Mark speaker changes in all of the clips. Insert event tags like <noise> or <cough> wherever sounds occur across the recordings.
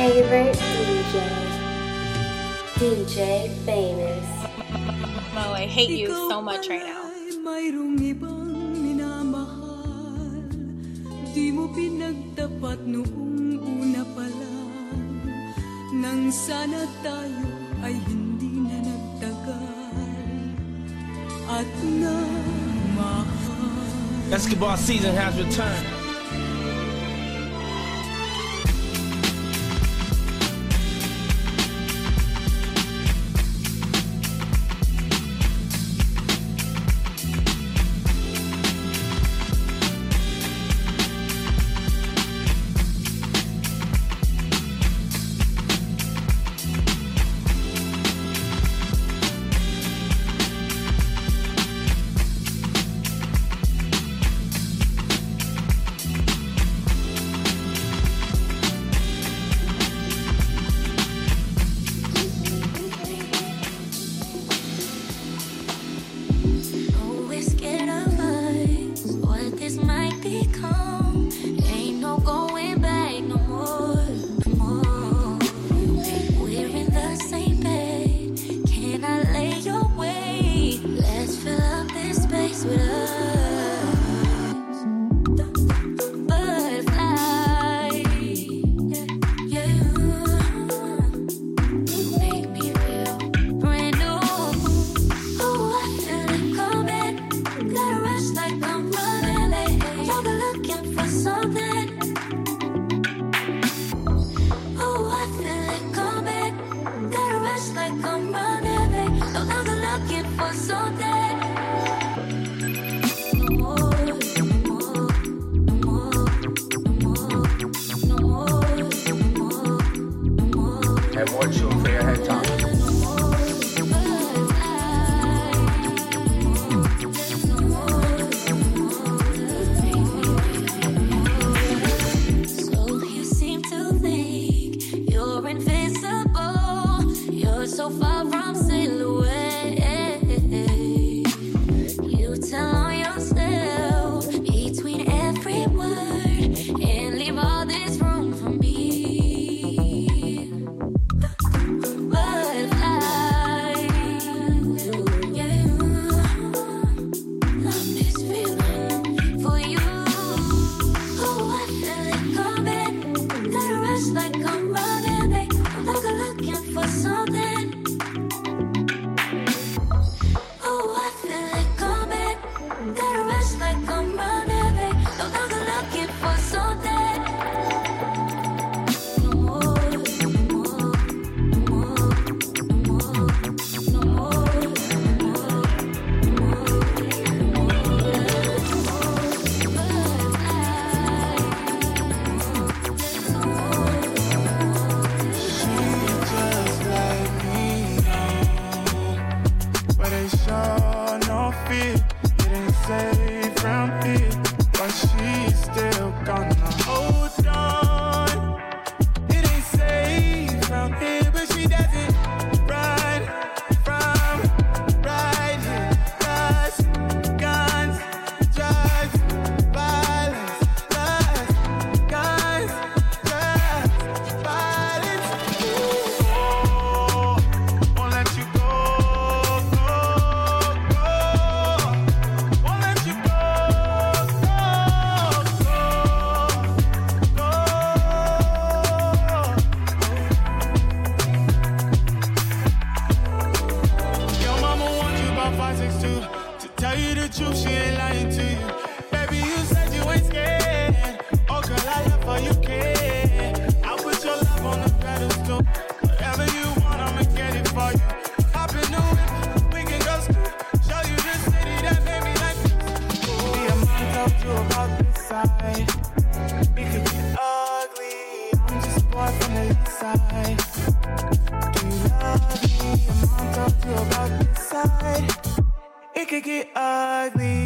Speaker 1: favorite DJ, DJ Famous.
Speaker 2: Mo, I hate you so much right now.
Speaker 3: Di mo pinagtapat noong una pa lang. Nang sana tayo ay hindi na nagtagal. At na mahal.
Speaker 4: Basketball season has returned.
Speaker 5: It
Speaker 6: could get ugly.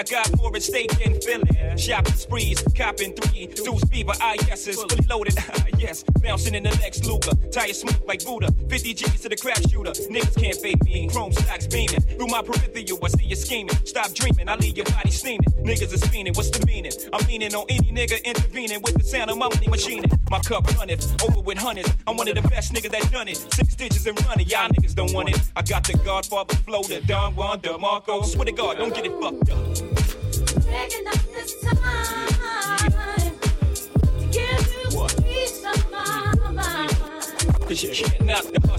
Speaker 6: I
Speaker 7: got four at steak and Philly. Shopping sprees, copping three. Deuce fever, IS's, fully loaded. <laughs> yes, bouncing in the next Luger. Tire smooth like Buddha. 50 G's to the crap shooter. Niggas can't fake me. Chrome stocks beaming. Through my peripheral, I see you scheming. Stop dreaming, I leave your body steaming. Niggas is fiending, what's the meaning? I'm meaning on any nigga intervening with the sound of my money machine. My cup runneth over with hundreds. I'm one of the best niggas that done it. Six digits and running, y'all niggas don't want it. I got the Godfather flow, the Don Juan DeMarco. Swear to God, don't get it fucked up. Cause you can't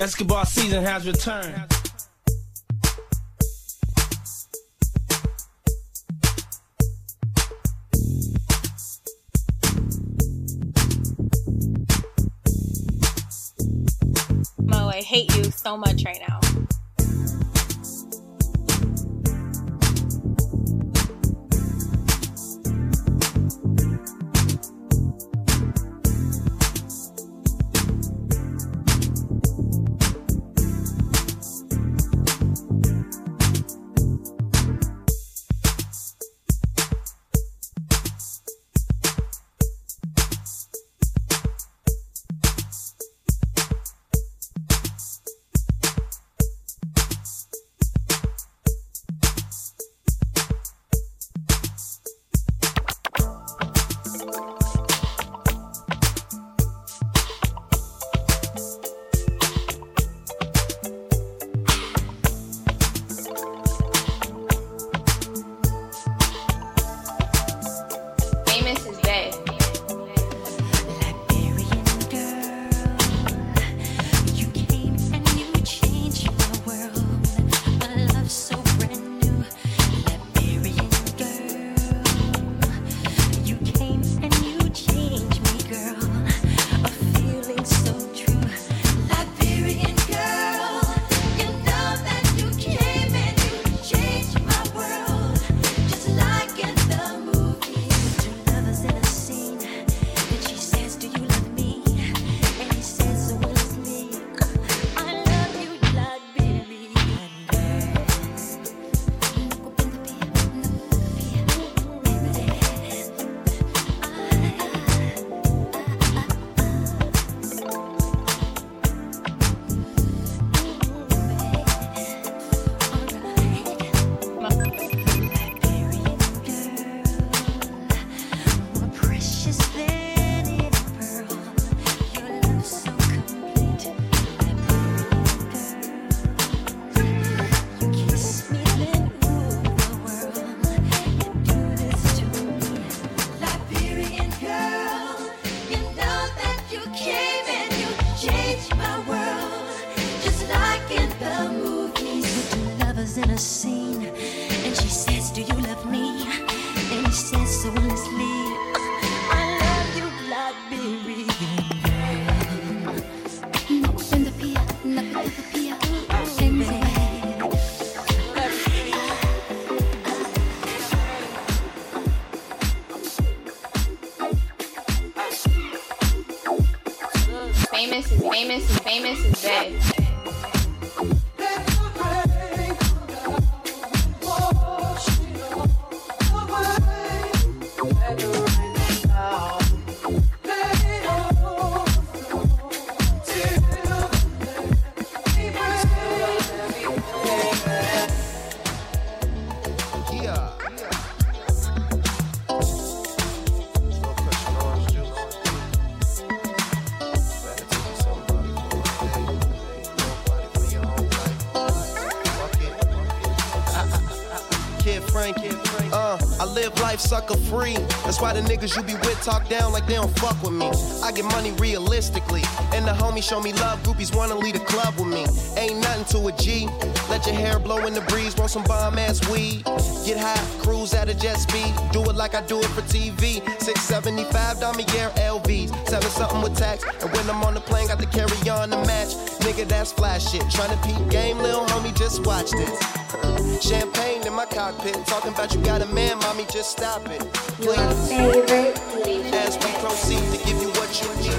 Speaker 8: Escobar season has returned.
Speaker 2: Mo, I hate you so much right now.
Speaker 5: The
Speaker 9: niggas you be with talk down like they don't fuck with me. I get money realistically. And the homies show me love. Groupies wanna lead a club with me. Ain't nothing to a G. Let your hair blow in the breeze. Want some bomb ass weed. Get high, cruise at a jet speed. Do it like I do it for TV. 675 Damier LVs. Seven something with tax. And when I'm on the plane, got to carry on the match. Nigga, that's flash shit. Tryna peep game, lil homie, just watch this. Champagne in my cockpit. Talking about you got a man, mommy, just stop it.
Speaker 1: Your favorite DJ.
Speaker 9: As we proceed to give you what you need.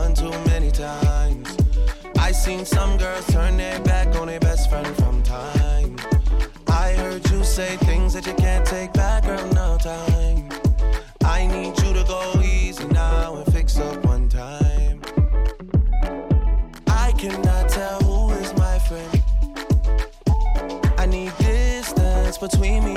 Speaker 9: One too many times. I seen some girls turn their back on their best friend from time. I heard you say things that you can't take back, girl, no time. I need you to go easy now and fix up one time. I cannot tell who is my friend. I need distance between me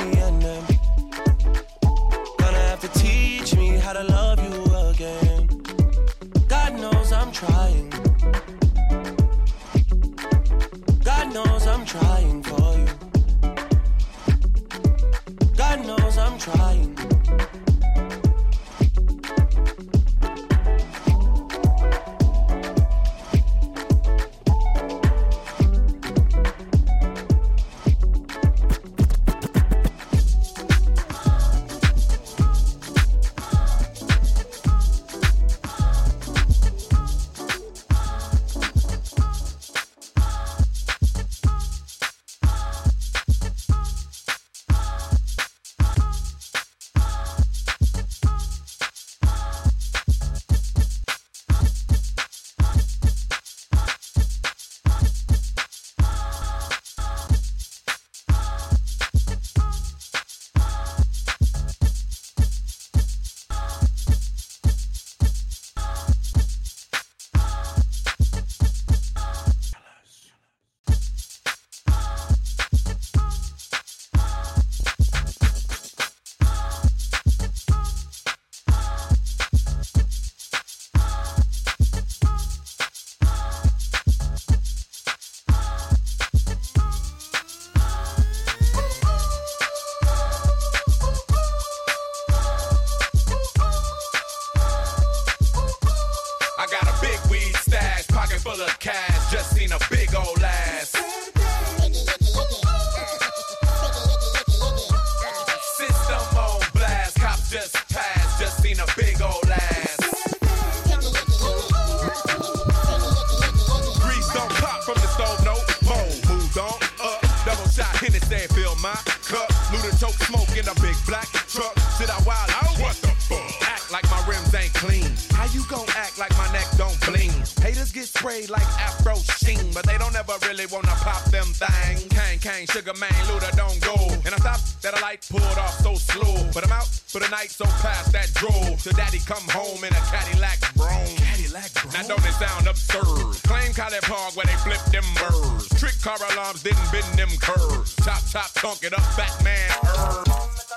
Speaker 10: spray like Afro steam, but they don't ever really wanna pop them thang. Kang, Kang, Sugar Man, Luda, don't go. And I stop that I like pulled off so slow, but I'm out for the night, so past that drove. Till daddy come home in a Cadillac Brougham. Cadillac Brougham? Now don't it sound absurd? Claim College Park where they flip them birds. Trick car alarms didn't bend them curves. Top, top, tonk it up, Batman. Herb.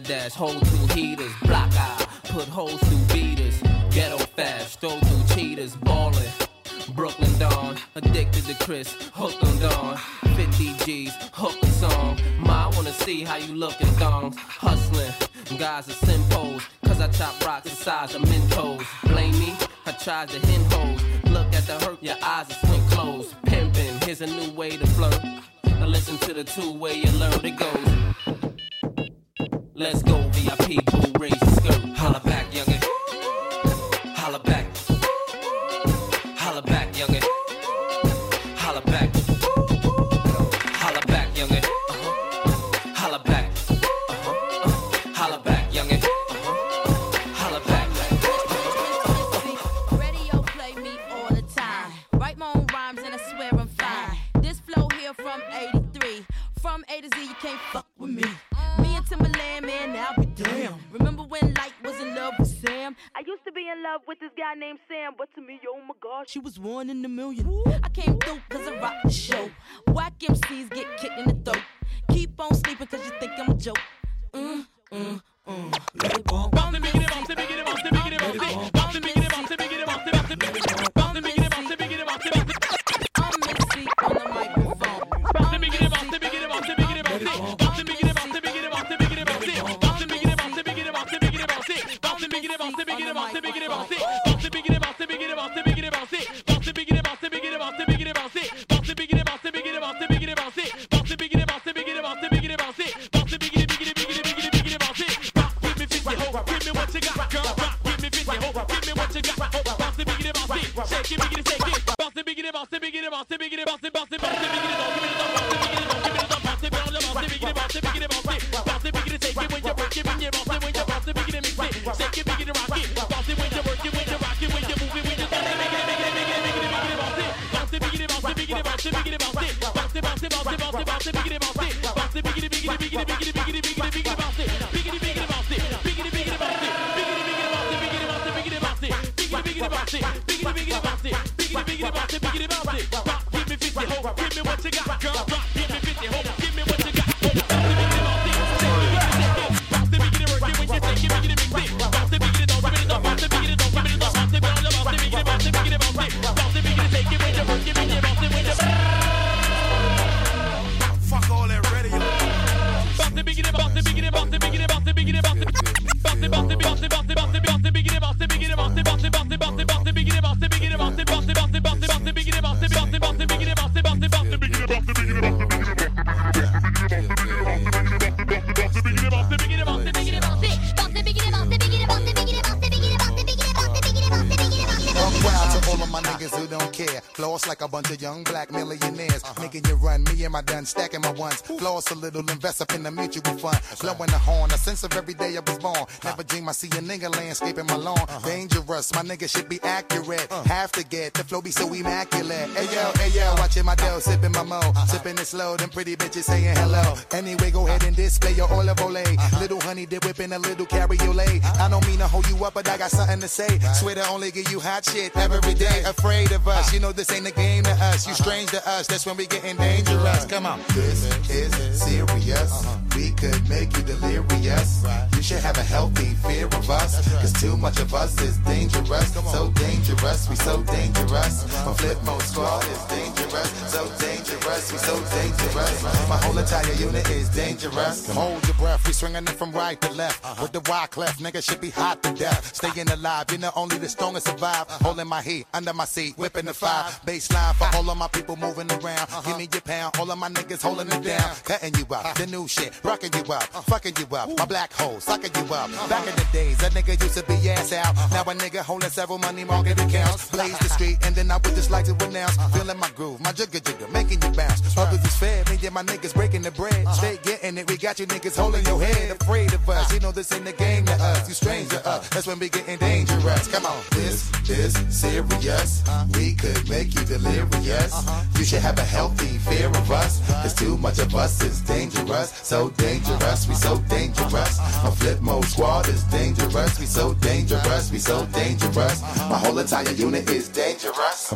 Speaker 11: dash, hold it, bounce it, bounce it, biggity, biggity, biggity, biggity, biggity, bounce it. Rock, give me 50, ho, give me what you got, girl. Rock, give me
Speaker 12: 50,
Speaker 13: ho,
Speaker 14: give me what you got,
Speaker 11: ho. Bounce it, biggity, bounce it, shake it, biggity, shake it. Bounce it, biggity, bounce it, biggity, bounce it, biggity, bounce it, bounce it, bounce it, biggity, bounce it, bounce it, biggity, bounce it, biggity, bounce it, bounce it, bounce it, bounce it, biggity, bounce it, bounce it, biggity, shake it when you work it, when you bounce it, when you bounce it, biggity, it, shake it, biggity, rock it, bounce it when you work it, when you rock it, when you move it, when you bounce it, biggity, biggity, biggity, biggity, bounce it, bounce it, biggity, bounce it, biggity, bounce it, biggity, bounce it, bounce it, bounce it, bounce it, bounce it, bounce it. Bounce it, biggity, biggity, biggity, biggity,
Speaker 15: Floss a little, invest up in the fund. Blowing the horn, a sense of every day I was born. Uh-huh. Never dream I see a nigga landscaping my lawn. Uh-huh. Dangerous, my nigga should be accurate. Uh. Have to get the flow be so immaculate. Hey yo, hey yo, watching my dough, sipping my mo. Uh-huh. Sipping it slow, them pretty bitches saying hello. Anyway, go ahead and display your Oil of Olay. Little honey dip whipping a little cabriolet. I don't mean to hold you up, but I got something to say. Swear to only give you hot shit every day. Afraid of us, you know this ain't a game to us. You strange to us, that's when we getting dangerous. Come on. This is serious. We could make you delirious. You should have a healthy fear of us. Cause too much of us is dangerous. So dangerous, we so dangerous. My flip mode squad is dangerous. So dangerous, we so dangerous. My whole entire unit is dangerous. Hold your breath, we swinging it from right to left. With the wide clef, nigga should be hot to death. Staying alive, you know only the strongest survive. Holding my heat under my seat, whipping the fire. Baseline for all of my people moving around. Give me your pound, all of my niggas holding it down. Cutting you up, the new shit, rocking you up, fucking you up. My black hole, sucking you up. Back in the days, a nigga used to be ass out. Now a nigga holding several money market accounts. Blaze the street, and then I would just like to announce. Feeling my groove, my jigger jigger, making you bounce. Others is fed, me and my niggas breaking the bread. Uh-huh. Straight getting it, we got you niggas holding your head. Afraid of us, you know this ain't the game to us. You strange to us, uh, that's when we getting dangerous. Come on, this is serious. Uh-huh. We could make you delirious. Uh-huh. You should have a healthy fear of us. Cause too much of us is dangerous. So dangerous, we so dangerous. My flip mode squad is dangerous. We so dangerous, we so dangerous. My whole entire unit is dangerous.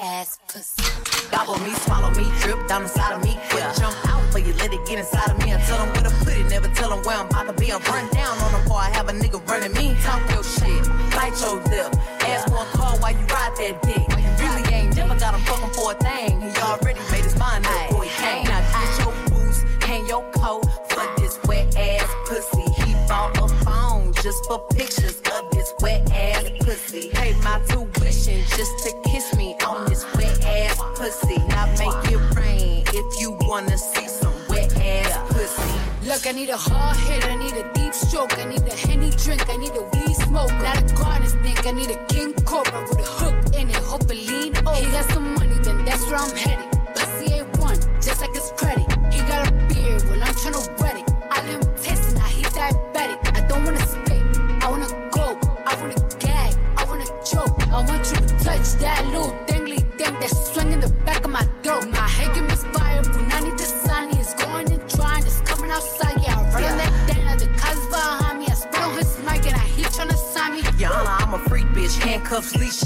Speaker 16: ass pussy.
Speaker 17: Gobble me, swallow me, drip down the side of me.
Speaker 16: I need a hard hit, I need a deep stroke, I need a henny drink, I need a weed smoke. Not a garden snake, I need a king cobra with a hook in it, hope it lean over. He got some money, then that's where I'm headed.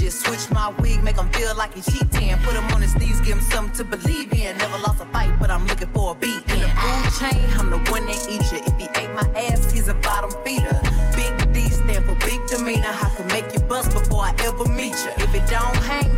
Speaker 16: just
Speaker 17: Switch my wig, make him feel like he cheating. Put him on his knees, give him something to believe in. Never lost a fight, but I'm looking for a beat. In the food chain, I'm the one that eats you. If he ate my ass, he's a bottom feeder. Big D stand for big demeanor. I can make you bust before I ever meet you. If it don't hang,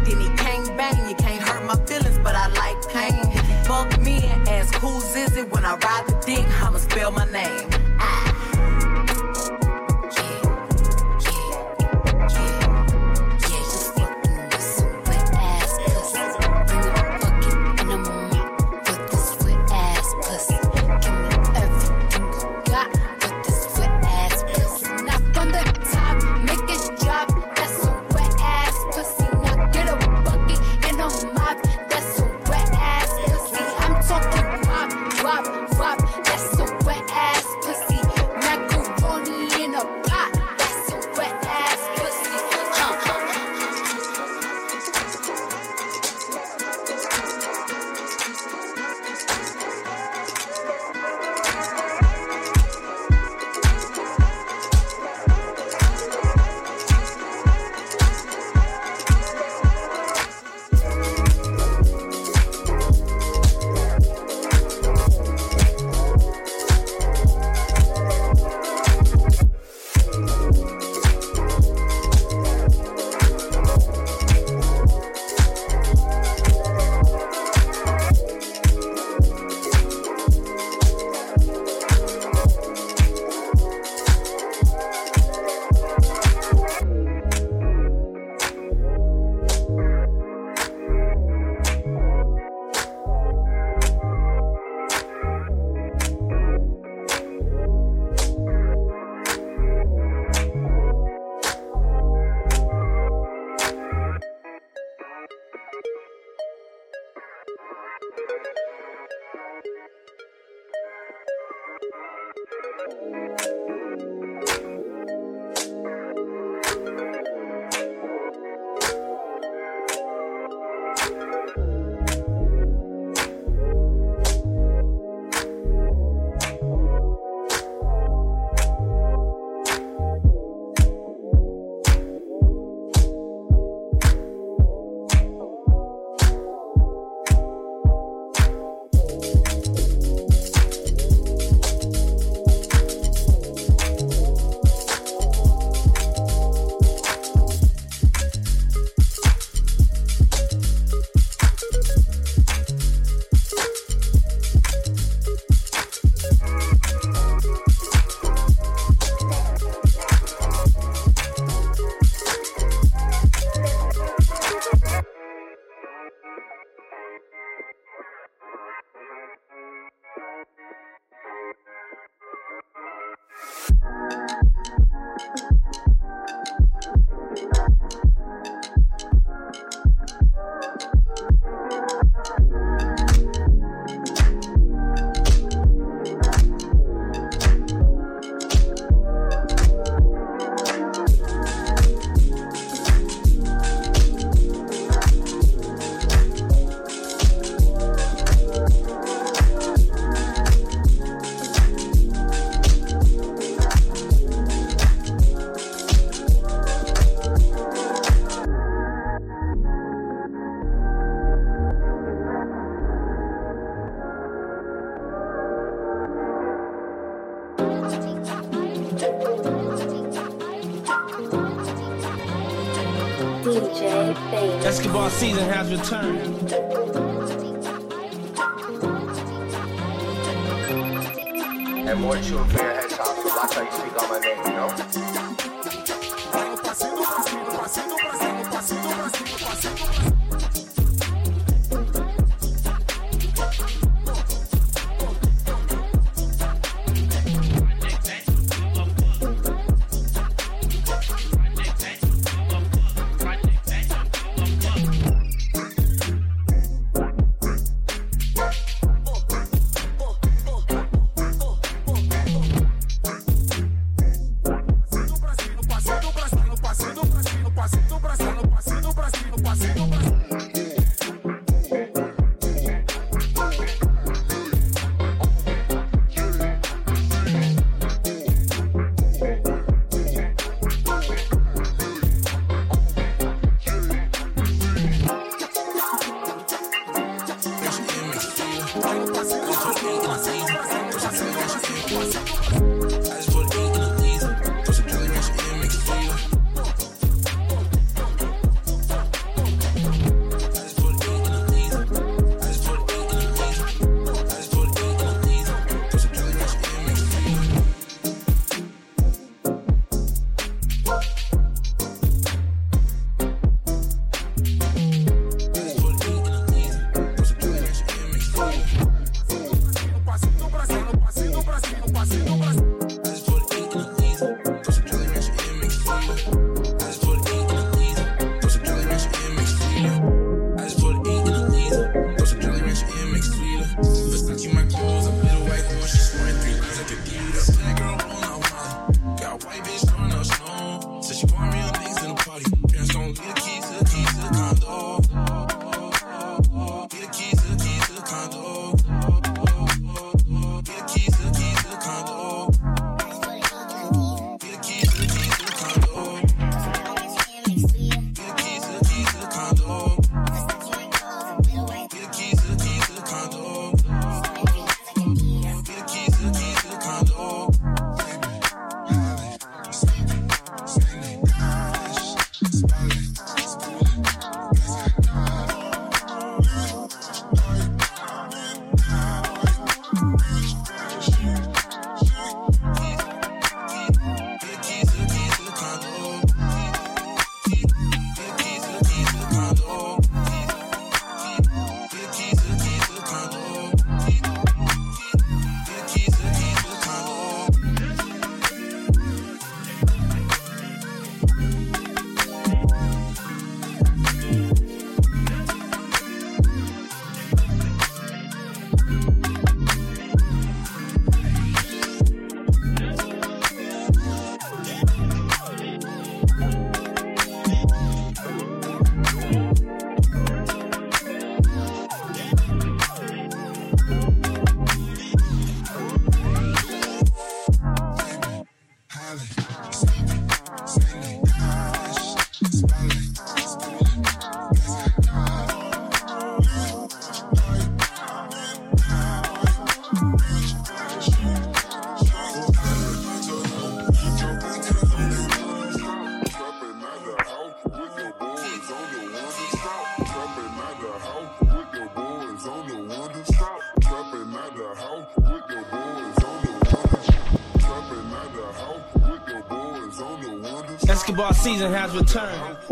Speaker 18: Basketball season has returned.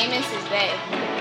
Speaker 2: famous
Speaker 19: as
Speaker 9: they.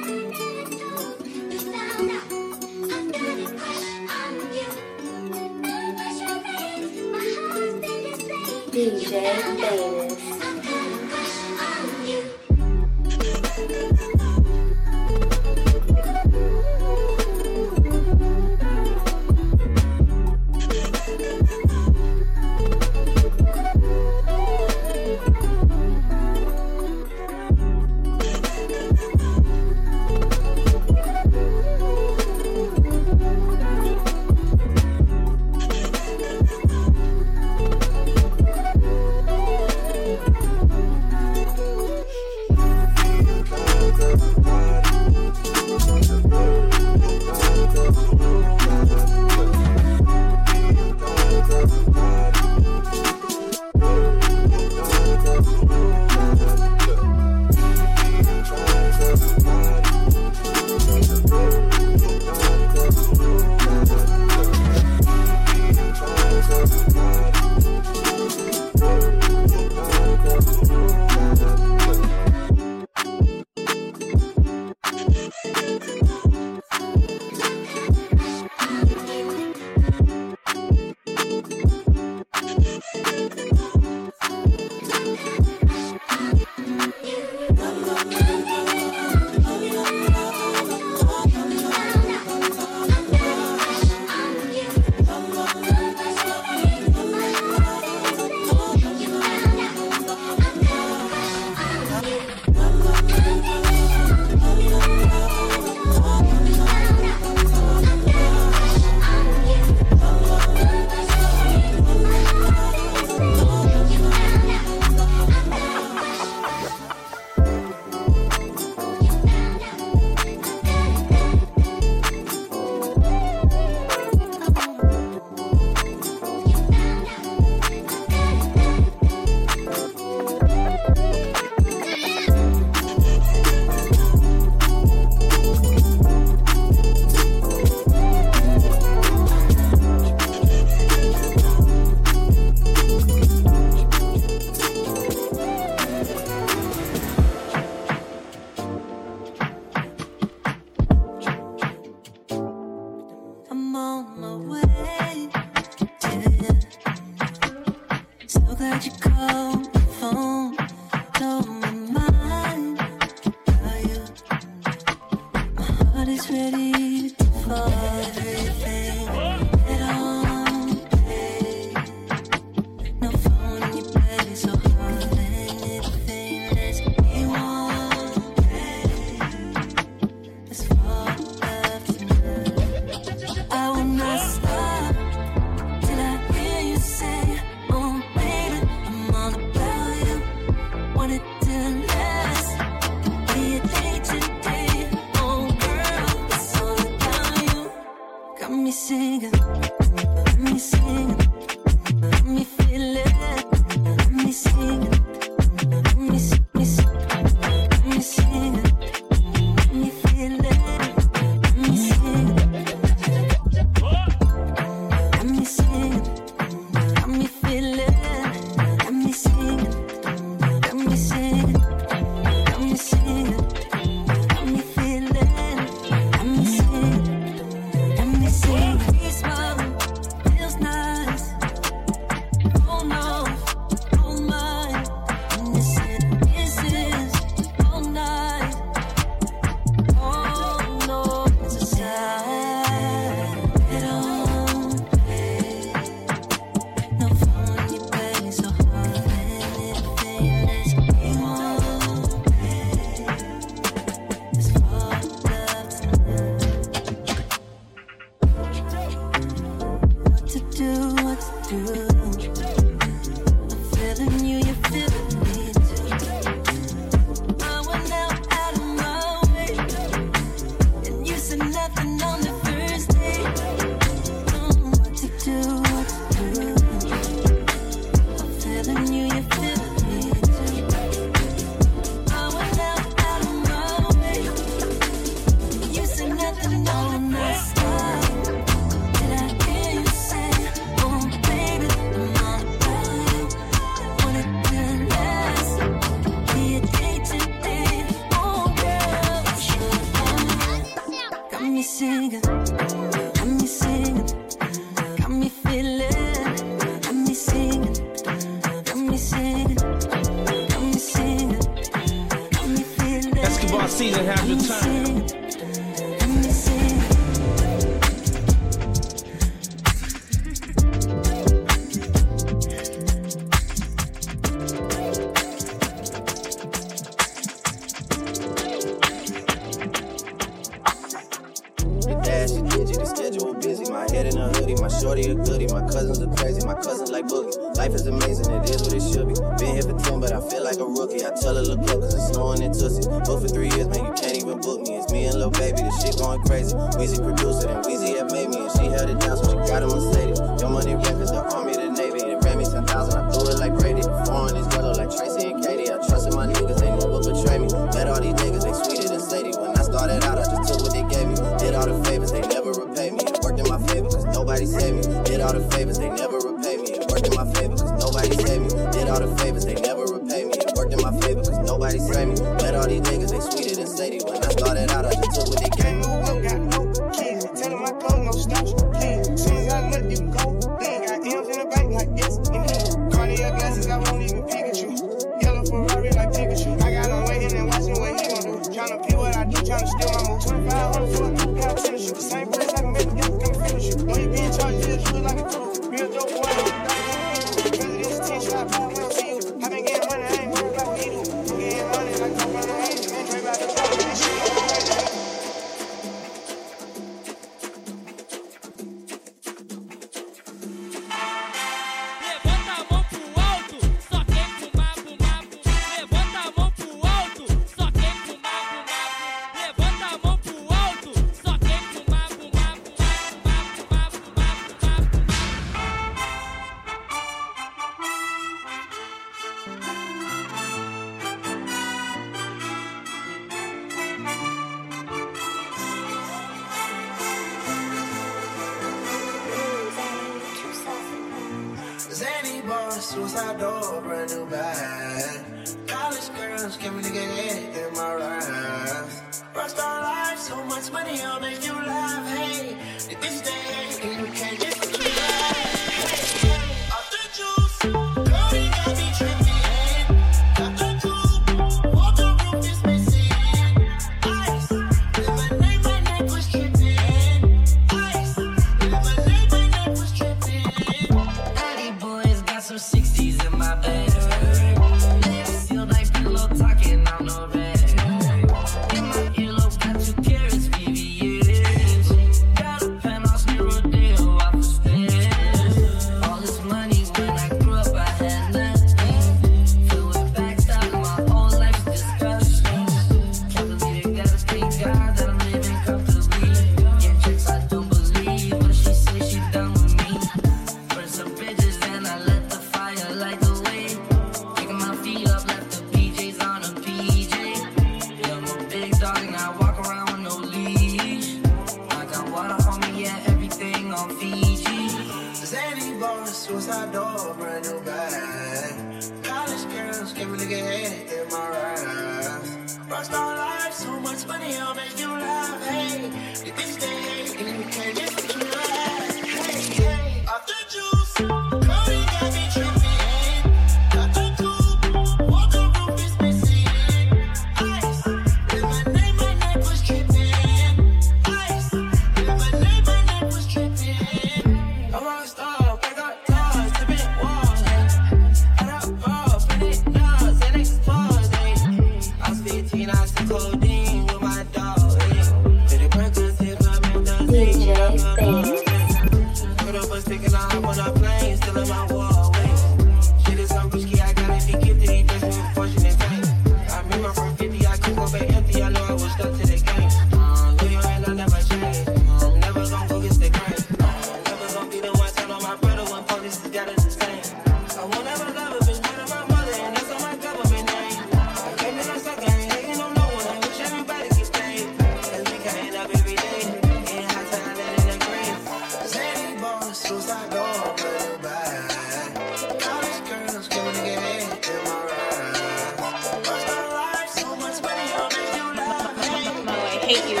Speaker 9: Hate you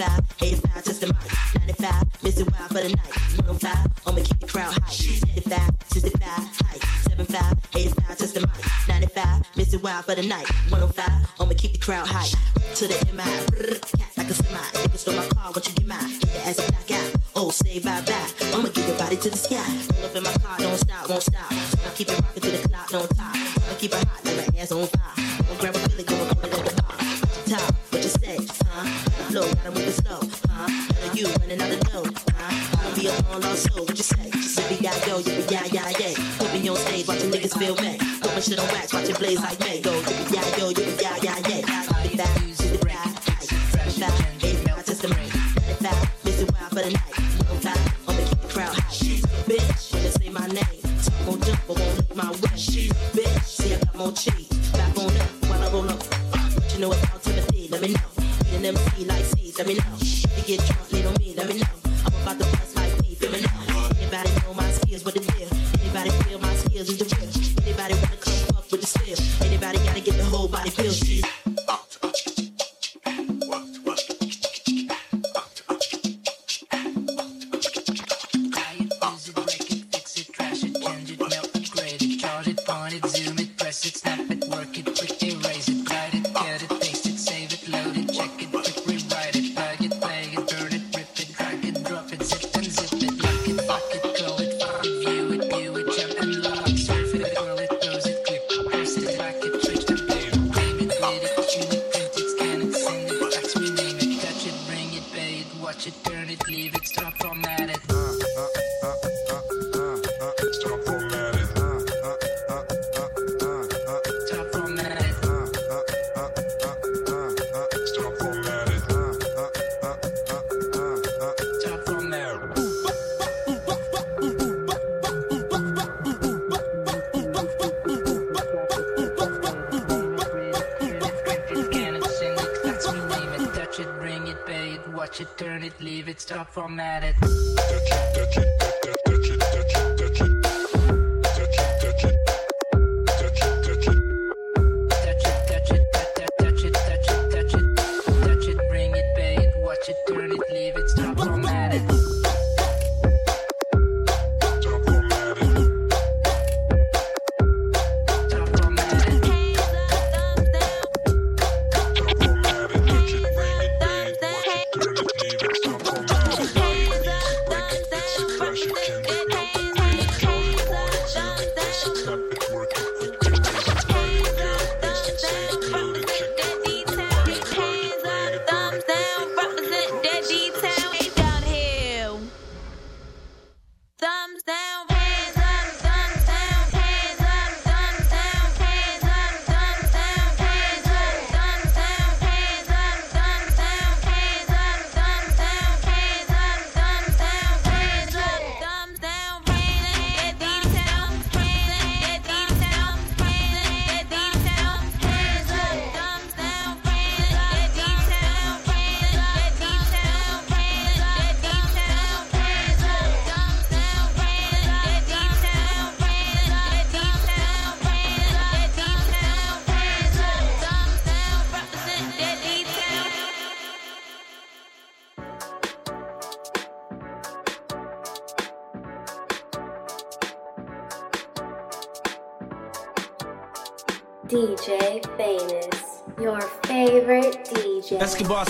Speaker 20: 95, 85, the 95, missing wild for the night. 105, I'ma keep the crowd high. 75, 65, 75, 85, the 95, missing wild for the night. 105, to keep the crowd high. To the MI, like a semi. Niggas stole my days I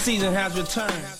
Speaker 21: season has returned.